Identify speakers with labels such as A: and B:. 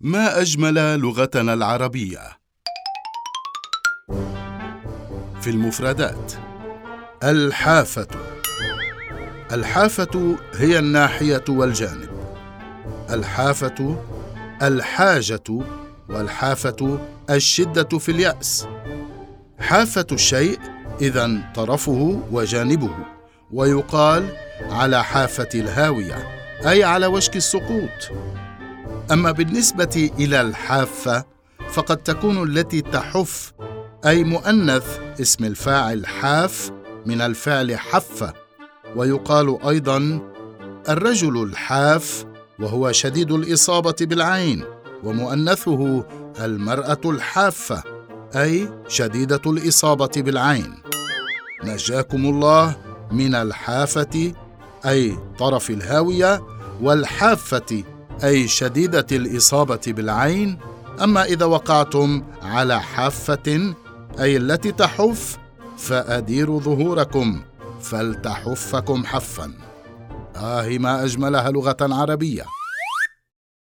A: ما أجمل لغتنا العربية؟ في المفردات الحافة. الحافة هي الناحية والجانب. الحافة الحاجة والحافة الشدة في اليأس. حافة الشيء إذا طرفه وجانبه ويقال على حافة الهاوية أي على وشك السقوط. أما بالنسبة إلى الحافة فقد تكون التي تحف أي مؤنث اسم الفاعل حاف من الفعل حف ويقال أيضا الرجل الحاف وهو شديد الإصابة بالعين ومؤنثه المرأة الحافة أي شديدة الإصابة بالعين. نجاكم الله من الحافة أي طرف الهاوية والحافة أي شديدة الإصابة بالعين أما إذا وقعتم على حافة أي التي تحف فأديروا ظهوركم فلتحفكم حفا. آه ما أجملها لغة عربية.